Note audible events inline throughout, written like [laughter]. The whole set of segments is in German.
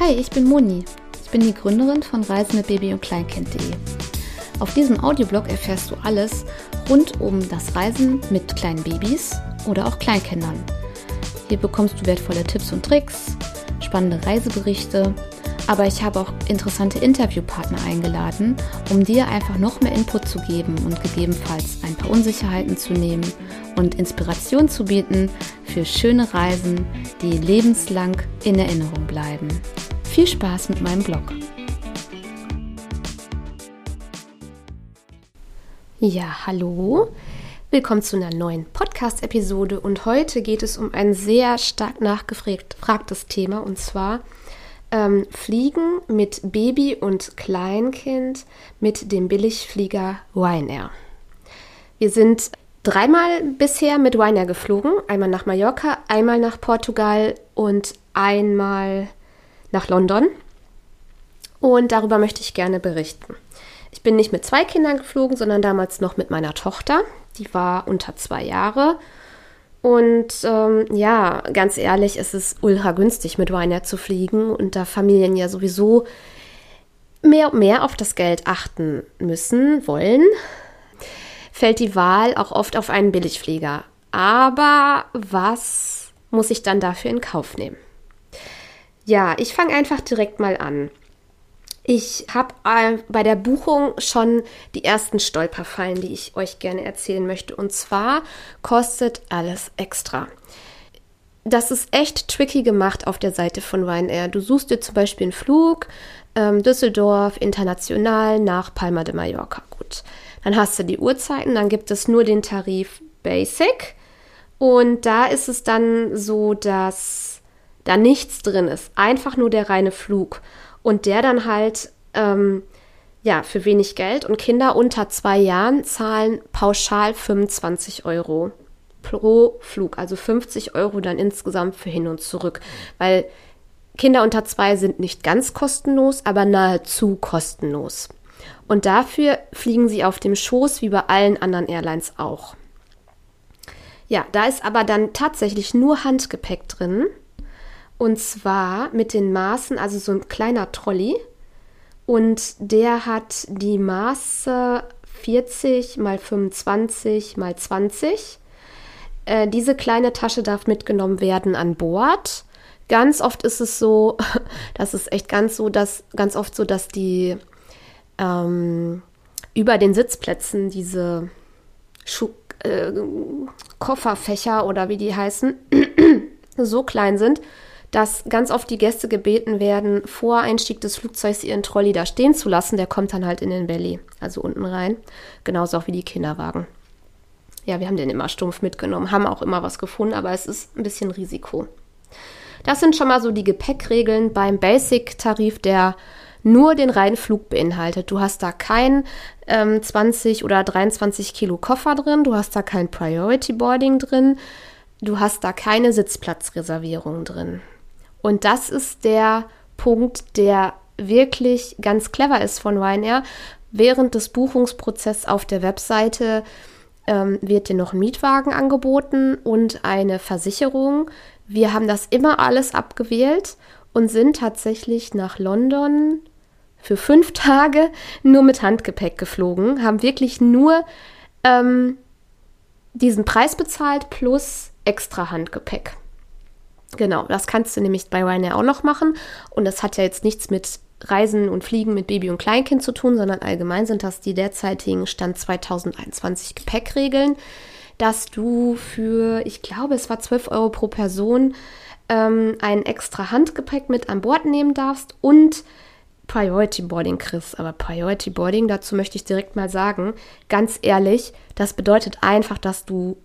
Hi, ich bin Moni. Ich bin die Gründerin von Reisen mit Baby und Kleinkind.de. Auf diesem Audioblog erfährst du alles rund um das Reisen mit kleinen Babys oder auch Kleinkindern. Hier bekommst du wertvolle Tipps und Tricks, spannende Reiseberichte, aber ich habe auch interessante Interviewpartner eingeladen, um dir einfach noch mehr Input zu geben und gegebenenfalls ein paar Unsicherheiten zu nehmen und Inspiration zu bieten für schöne Reisen, die lebenslang in Erinnerung bleiben. Viel Spaß mit meinem Blog. Ja, hallo. Willkommen zu einer neuen Podcast-Episode und heute geht es um ein sehr stark nachgefragtes Thema und zwar ähm, Fliegen mit Baby und Kleinkind mit dem Billigflieger Ryanair. Wir sind dreimal bisher mit Ryanair geflogen, einmal nach Mallorca, einmal nach Portugal und einmal nach London. Und darüber möchte ich gerne berichten. Ich bin nicht mit zwei Kindern geflogen, sondern damals noch mit meiner Tochter. Die war unter zwei Jahre. Und ähm, ja, ganz ehrlich, es ist ultra günstig, mit Ryanair zu fliegen. Und da Familien ja sowieso mehr und mehr auf das Geld achten müssen, wollen, fällt die Wahl auch oft auf einen Billigflieger. Aber was muss ich dann dafür in Kauf nehmen? Ja, ich fange einfach direkt mal an. Ich habe äh, bei der Buchung schon die ersten Stolperfallen, die ich euch gerne erzählen möchte. Und zwar kostet alles extra. Das ist echt tricky gemacht auf der Seite von Ryanair. Du suchst dir zum Beispiel einen Flug ähm, Düsseldorf international nach Palma de Mallorca. Gut, dann hast du die Uhrzeiten, dann gibt es nur den Tarif Basic. Und da ist es dann so, dass da nichts drin ist. Einfach nur der reine Flug und der dann halt ähm, ja für wenig Geld und Kinder unter zwei Jahren zahlen pauschal 25 Euro pro Flug, also 50 Euro dann insgesamt für hin und zurück, weil Kinder unter zwei sind nicht ganz kostenlos, aber nahezu kostenlos. Und dafür fliegen sie auf dem Schoß wie bei allen anderen Airlines auch. Ja, da ist aber dann tatsächlich nur Handgepäck drin. Und zwar mit den Maßen, also so ein kleiner Trolley. Und der hat die Maße 40 mal 25 mal 20. Äh, diese kleine Tasche darf mitgenommen werden an Bord. Ganz oft ist es so, [laughs] das ist echt ganz so, dass ganz oft so, dass die ähm, über den Sitzplätzen diese Schuh, äh, Kofferfächer oder wie die heißen, [clears throat] so klein sind, dass ganz oft die Gäste gebeten werden, vor Einstieg des Flugzeugs ihren Trolley da stehen zu lassen. Der kommt dann halt in den Belly, also unten rein. Genauso auch wie die Kinderwagen. Ja, wir haben den immer stumpf mitgenommen, haben auch immer was gefunden, aber es ist ein bisschen Risiko. Das sind schon mal so die Gepäckregeln beim Basic-Tarif, der nur den reinen Flug beinhaltet. Du hast da kein ähm, 20 oder 23 Kilo Koffer drin, du hast da kein Priority Boarding drin, du hast da keine Sitzplatzreservierung drin. Und das ist der Punkt, der wirklich ganz clever ist von Ryanair. Während des Buchungsprozesses auf der Webseite ähm, wird dir noch ein Mietwagen angeboten und eine Versicherung. Wir haben das immer alles abgewählt und sind tatsächlich nach London für fünf [laughs] Tage nur mit Handgepäck geflogen, haben wirklich nur ähm, diesen Preis bezahlt plus extra Handgepäck. Genau, das kannst du nämlich bei Ryanair auch noch machen. Und das hat ja jetzt nichts mit Reisen und Fliegen mit Baby und Kleinkind zu tun, sondern allgemein sind das die derzeitigen Stand 2021 Gepäckregeln, dass du für, ich glaube, es war 12 Euro pro Person, ähm, ein extra Handgepäck mit an Bord nehmen darfst und Priority Boarding kriegst. Aber Priority Boarding, dazu möchte ich direkt mal sagen, ganz ehrlich, das bedeutet einfach, dass du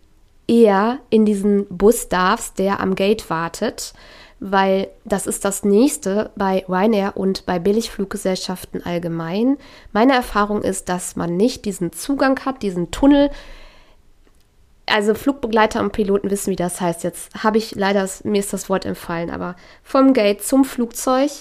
eher in diesen Bus darfst, der am Gate wartet, weil das ist das nächste bei Ryanair und bei Billigfluggesellschaften allgemein. Meine Erfahrung ist, dass man nicht diesen Zugang hat, diesen Tunnel. Also Flugbegleiter und Piloten wissen, wie das heißt. Jetzt habe ich leider, mir ist das Wort entfallen, aber vom Gate zum Flugzeug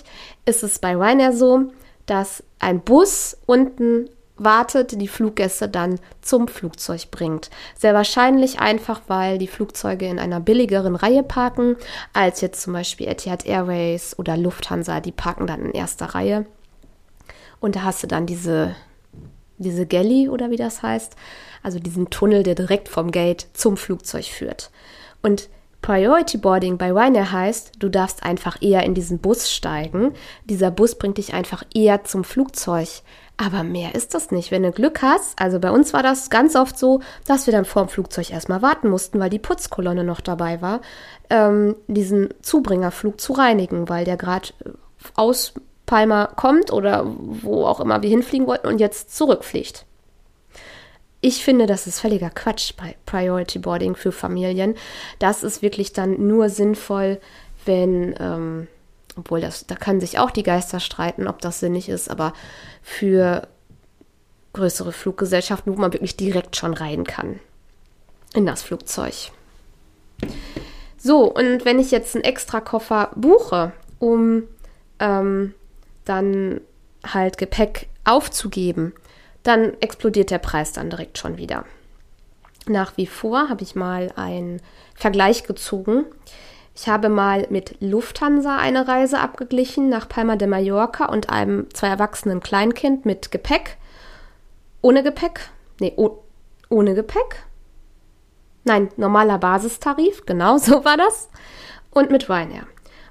ist es bei Ryanair so, dass ein Bus unten wartet, die Fluggäste dann zum Flugzeug bringt. Sehr wahrscheinlich einfach, weil die Flugzeuge in einer billigeren Reihe parken, als jetzt zum Beispiel Etihad Airways oder Lufthansa, die parken dann in erster Reihe. Und da hast du dann diese, diese Galley oder wie das heißt, also diesen Tunnel, der direkt vom Gate zum Flugzeug führt. Und Priority Boarding bei Ryanair heißt, du darfst einfach eher in diesen Bus steigen. Dieser Bus bringt dich einfach eher zum Flugzeug. Aber mehr ist das nicht. Wenn du Glück hast, also bei uns war das ganz oft so, dass wir dann vor dem Flugzeug erstmal warten mussten, weil die Putzkolonne noch dabei war, ähm, diesen Zubringerflug zu reinigen, weil der gerade äh, aus Palma kommt oder wo auch immer wir hinfliegen wollten und jetzt zurückfliegt. Ich finde, das ist völliger Quatsch bei Priority Boarding für Familien. Das ist wirklich dann nur sinnvoll, wenn, ähm, obwohl das, da kann sich auch die Geister streiten, ob das sinnig ist, aber für größere Fluggesellschaften, wo man wirklich direkt schon rein kann in das Flugzeug. So, und wenn ich jetzt einen extra Koffer buche, um ähm, dann halt Gepäck aufzugeben, dann explodiert der Preis dann direkt schon wieder. Nach wie vor habe ich mal einen Vergleich gezogen. Ich habe mal mit Lufthansa eine Reise abgeglichen nach Palma de Mallorca und einem zwei erwachsenen Kleinkind mit Gepäck. Ohne Gepäck? Nee, oh, ohne Gepäck? Nein, normaler Basistarif, [laughs] genau so war das. Und mit Ryanair.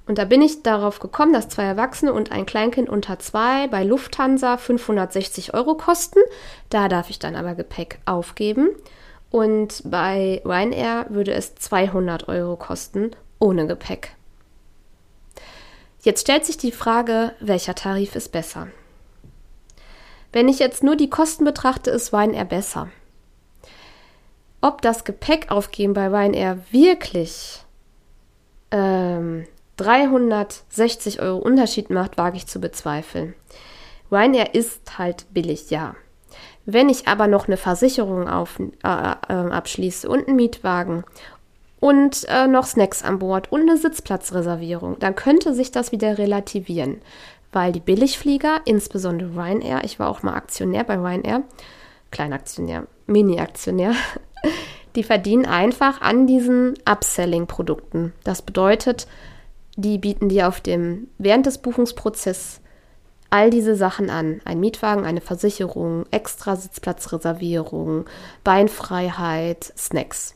Und da bin ich darauf gekommen, dass zwei Erwachsene und ein Kleinkind unter zwei bei Lufthansa 560 Euro kosten. Da darf ich dann aber Gepäck aufgeben. Und bei Ryanair würde es 200 Euro kosten ohne Gepäck. Jetzt stellt sich die Frage, welcher Tarif ist besser? Wenn ich jetzt nur die Kosten betrachte, ist Ryanair besser. Ob das Gepäck aufgeben bei Ryanair wirklich ähm, 360 Euro Unterschied macht, wage ich zu bezweifeln. Ryanair ist halt billig, ja. Wenn ich aber noch eine Versicherung auf, äh, äh, abschließe und einen Mietwagen und äh, noch Snacks an Bord und eine Sitzplatzreservierung, dann könnte sich das wieder relativieren, weil die Billigflieger, insbesondere Ryanair, ich war auch mal Aktionär bei Ryanair, Kleinaktionär, Mini-Aktionär, [laughs] die verdienen einfach an diesen Upselling-Produkten. Das bedeutet, die bieten dir auf dem, während des Buchungsprozesses all diese Sachen an. Ein Mietwagen, eine Versicherung, extra Sitzplatzreservierung, Beinfreiheit, Snacks.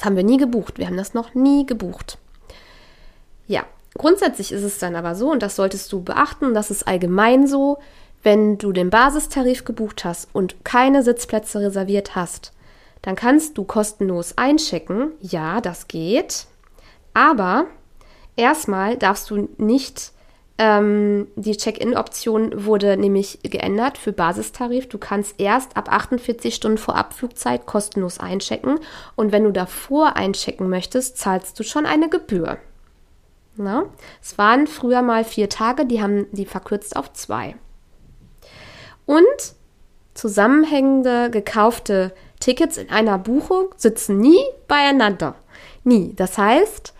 Das haben wir nie gebucht. Wir haben das noch nie gebucht. Ja, grundsätzlich ist es dann aber so, und das solltest du beachten, das ist allgemein so, wenn du den Basistarif gebucht hast und keine Sitzplätze reserviert hast, dann kannst du kostenlos einchecken. Ja, das geht. Aber Erstmal darfst du nicht, ähm, die Check-in-Option wurde nämlich geändert für Basistarif. Du kannst erst ab 48 Stunden vor Abflugzeit kostenlos einchecken. Und wenn du davor einchecken möchtest, zahlst du schon eine Gebühr. Na? Es waren früher mal vier Tage, die haben die verkürzt auf zwei. Und zusammenhängende, gekaufte Tickets in einer Buchung sitzen nie beieinander. Nie. Das heißt,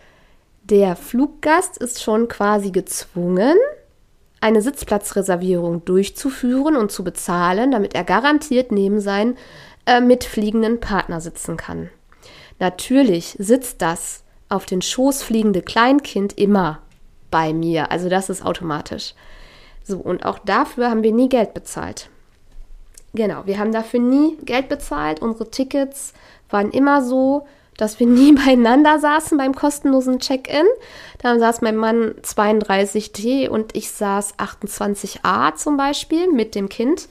der Fluggast ist schon quasi gezwungen, eine Sitzplatzreservierung durchzuführen und zu bezahlen, damit er garantiert neben seinen äh, mitfliegenden Partner sitzen kann. Natürlich sitzt das auf den Schoß fliegende Kleinkind immer bei mir, also das ist automatisch. So, und auch dafür haben wir nie Geld bezahlt. Genau, wir haben dafür nie Geld bezahlt. Unsere Tickets waren immer so, dass wir nie [laughs] beieinander saßen beim kostenlosen Check-in. Da saß mein Mann 32D und ich saß 28a zum Beispiel mit dem Kind.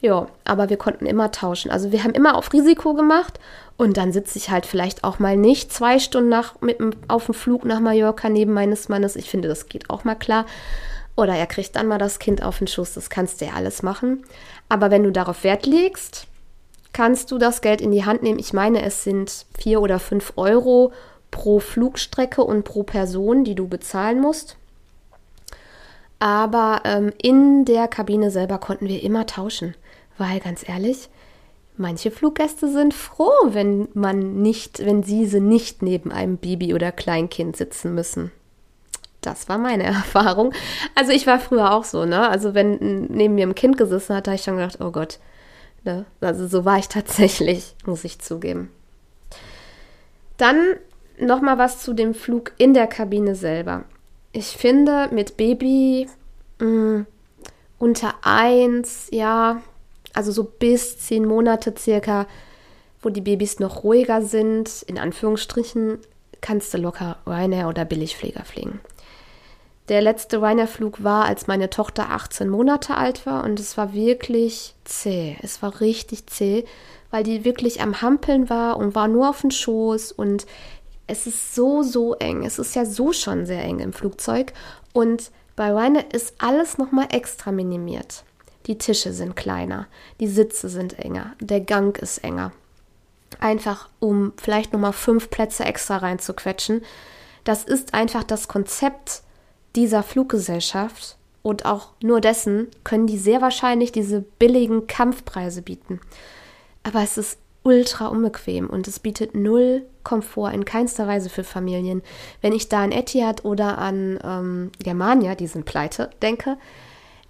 Ja, aber wir konnten immer tauschen. Also wir haben immer auf Risiko gemacht und dann sitze ich halt vielleicht auch mal nicht zwei Stunden nach, mit, auf dem Flug nach Mallorca neben meines Mannes. Ich finde, das geht auch mal klar. Oder er kriegt dann mal das Kind auf den Schuss. Das kannst du ja alles machen. Aber wenn du darauf Wert legst, kannst du das Geld in die Hand nehmen. Ich meine, es sind vier oder fünf Euro pro Flugstrecke und pro Person, die du bezahlen musst. Aber ähm, in der Kabine selber konnten wir immer tauschen, weil ganz ehrlich, manche Fluggäste sind froh, wenn man nicht, wenn sie nicht neben einem Baby oder Kleinkind sitzen müssen. Das war meine [laughs] Erfahrung. Also ich war früher auch so, ne? Also wenn neben mir ein Kind gesessen hat, habe ich schon gedacht, oh Gott. Ne? Also so war ich tatsächlich, [laughs] muss ich zugeben. Dann noch mal was zu dem Flug in der Kabine selber. Ich finde mit Baby mh, mm, unter eins, ja, also so bis zehn Monate circa, wo die Babys noch ruhiger sind, in Anführungsstrichen, kannst du locker Ryanair oder Billigpfleger fliegen. Der letzte Ryanair-Flug war, als meine Tochter 18 Monate alt war und es war wirklich zäh. Es war richtig zäh, weil die wirklich am Hampeln war und war nur auf dem Schoß und es ist so, so eng. Es ist ja so schon sehr eng im Flugzeug und bei Ryanair ist alles nochmal extra minimiert. Die Tische sind kleiner, die Sitze sind enger, der Gang ist enger. Einfach um vielleicht nochmal fünf Plätze extra reinzuquetschen. Das ist einfach das Konzept dieser Fluggesellschaft und auch nur dessen können die sehr wahrscheinlich diese billigen Kampfpreise bieten. Aber es ist ultra unbequem und es bietet null Komfort in keinster Weise für Familien. Wenn ich da an Etihad oder an ähm, Germania, die sind pleite, denke,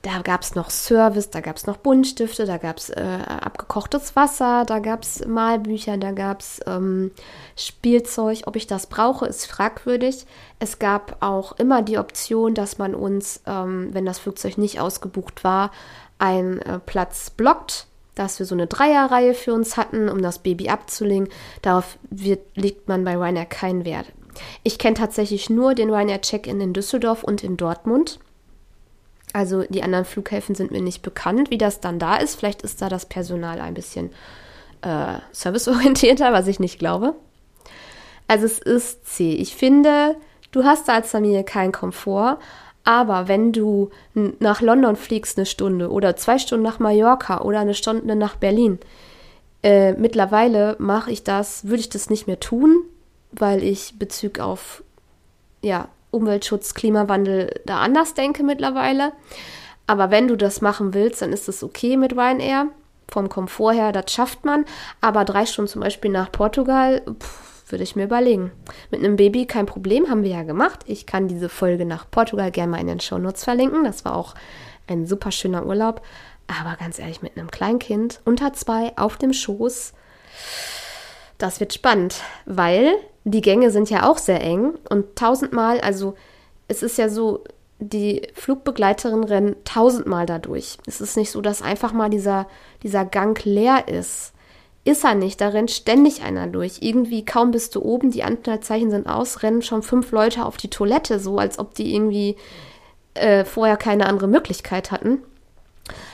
da gab es noch Service, da gab es noch Buntstifte, da gab es äh, abgekochtes Wasser, da gab es Malbücher, da gab es ähm, Spielzeug. Ob ich das brauche, ist fragwürdig. Es gab auch immer die Option, dass man uns, ähm, wenn das Flugzeug nicht ausgebucht war, einen äh, Platz blockt, dass wir so eine Dreierreihe für uns hatten, um das Baby abzulegen. Darauf wird, legt man bei Ryanair keinen Wert. Ich kenne tatsächlich nur den Ryanair Check-in in Düsseldorf und in Dortmund. Also die anderen Flughäfen sind mir nicht bekannt, wie das dann da ist. Vielleicht ist da das Personal ein bisschen äh, serviceorientierter, was ich nicht glaube. Also es ist C. Ich finde, du hast da als Familie keinen Komfort, aber wenn du nach London fliegst eine Stunde oder zwei Stunden nach Mallorca oder eine Stunde nach Berlin, äh, mittlerweile mache ich das, würde ich das nicht mehr tun, weil ich Bezug auf ja, Umweltschutz, Klimawandel da anders denke mittlerweile. Aber wenn du das machen willst, dann ist es okay mit Ryanair. Vom Komfort her, das schafft man. Aber drei Stunden zum Beispiel nach Portugal, würde ich mir überlegen. Mit einem Baby kein Problem, haben wir ja gemacht. Ich kann diese Folge nach Portugal gerne mal in den Shownotes verlinken. Das war auch ein super schöner Urlaub. Aber ganz ehrlich, mit einem Kleinkind unter zwei auf dem Schoß, das wird spannend, weil die Gänge sind ja auch sehr eng und tausendmal, also es ist ja so, die Flugbegleiterin rennt tausendmal dadurch. Es ist nicht so, dass einfach mal dieser, dieser Gang leer ist. Ist er nicht, da rennt ständig einer durch. Irgendwie kaum bist du oben, die Anzeichen sind aus, rennen schon fünf Leute auf die Toilette, so als ob die irgendwie äh, vorher keine andere Möglichkeit hatten.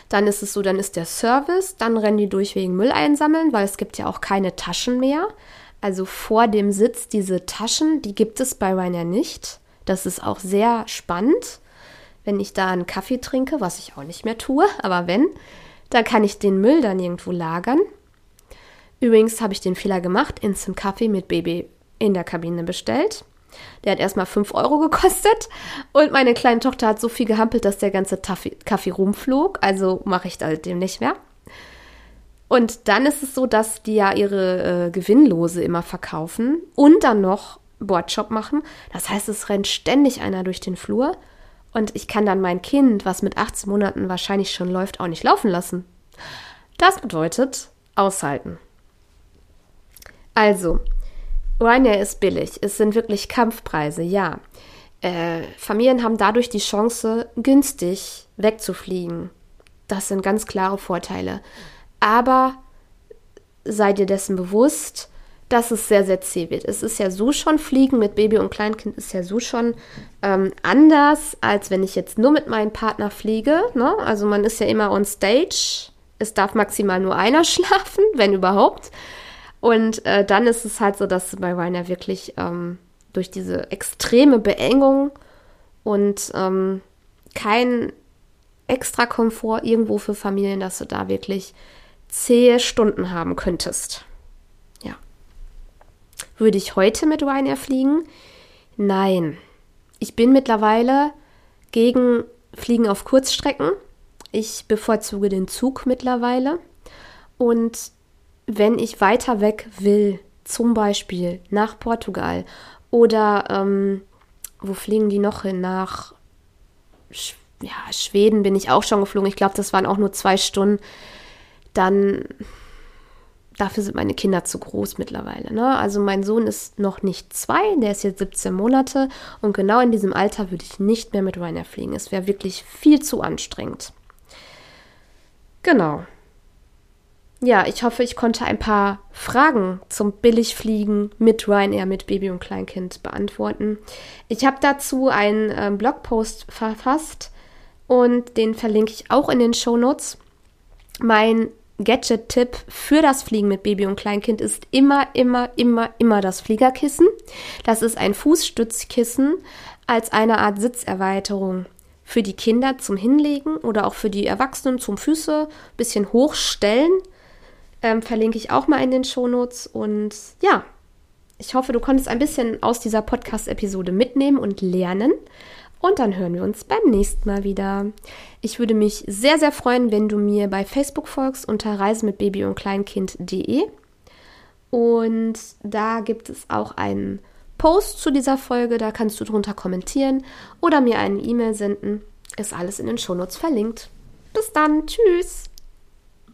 Dann ist es so, dann ist der Service, dann rennen die durch wegen Müll einsammeln, weil es gibt ja auch keine Taschen mehr. Also vor dem Sitz diese Taschen, die gibt es bei Ryanair nicht. Das ist auch sehr spannend. Wenn ich da einen Kaffee trinke, was ich auch nicht mehr tue, aber wenn, dann kann ich den Müll dann irgendwo lagern. Übrigens habe ich den Fehler gemacht, Instant Kaffee mit Baby in der Kabine bestellt. Der hat erstmal 5 Euro gekostet und meine kleine Tochter hat so viel gehampelt, dass der ganze Kaffee rumflog. Also mache ich da dem nicht mehr. Und dann ist es so, dass die ja ihre äh, Gewinnlose immer verkaufen und dann noch Boardshop machen. Das heißt, es rennt ständig einer durch den Flur und ich kann dann mein Kind, was mit 18 Monaten wahrscheinlich schon läuft, auch nicht laufen lassen. Das bedeutet aushalten. Also, Ryanair ist billig. Es sind wirklich Kampfpreise, ja. Äh, Familien haben dadurch die Chance, günstig wegzufliegen. Das sind ganz klare Vorteile. Aber sei dir dessen bewusst, dass es sehr, sehr zäh wird. Es ist ja so schon Fliegen mit Baby und Kleinkind ist ja so schon ähm, anders, als wenn ich jetzt nur mit meinem Partner fliege. Ne? Also man ist ja immer on stage. Es darf maximal nur einer [laughs] schlafen, wenn überhaupt. Und äh, dann ist es halt so, dass bei Ryanair wirklich ähm, durch diese extreme Beengung und ähm, kein extra Komfort irgendwo für Familien, dass du da wirklich zähe Stunden haben könntest. Ja. Würde ich heute mit Ryanair fliegen? Nein. Ich bin mittlerweile gegen Fliegen auf Kurzstrecken. Ich bevorzuge den Zug mittlerweile. Und wenn ich weiter weg will, zum Beispiel nach Portugal oder ähm, wo fliegen die noch hin? Nach ja, Schweden bin ich auch schon geflogen. Ich glaube, das waren auch nur zwei Stunden. Dann dafür sind meine Kinder zu groß mittlerweile. Ne? Also mein Sohn ist noch nicht zwei, der ist jetzt 17 Monate und genau in diesem Alter würde ich nicht mehr mit Ryanair fliegen. Es wäre wirklich viel zu anstrengend. Genau. Ja, ich hoffe, ich konnte ein paar Fragen zum Billigfliegen mit Ryanair, mit Baby und Kleinkind beantworten. Ich habe dazu einen äh, Blogpost verfasst und den verlinke ich auch in den Show Notes. Mein Gadget-Tipp für das Fliegen mit Baby und Kleinkind ist immer, immer, immer, immer das Fliegerkissen. Das ist ein Fußstützkissen als eine Art Sitzerweiterung für die Kinder zum Hinlegen oder auch für die Erwachsenen zum Füße ein bisschen hochstellen. Ähm, verlinke ich auch mal in den Shownotes. Und ja, ich hoffe, du konntest ein bisschen aus dieser Podcast-Episode mitnehmen und lernen. Und dann hören wir uns beim nächsten Mal wieder. Ich würde mich sehr, sehr freuen, wenn du mir bei Facebook folgst unter Reise mit Baby und Kleinkind.de. Und da gibt es auch einen Post zu dieser Folge, da kannst du drunter kommentieren oder mir eine E-Mail senden. Ist alles in den Shownotes verlinkt. Bis dann, tschüss!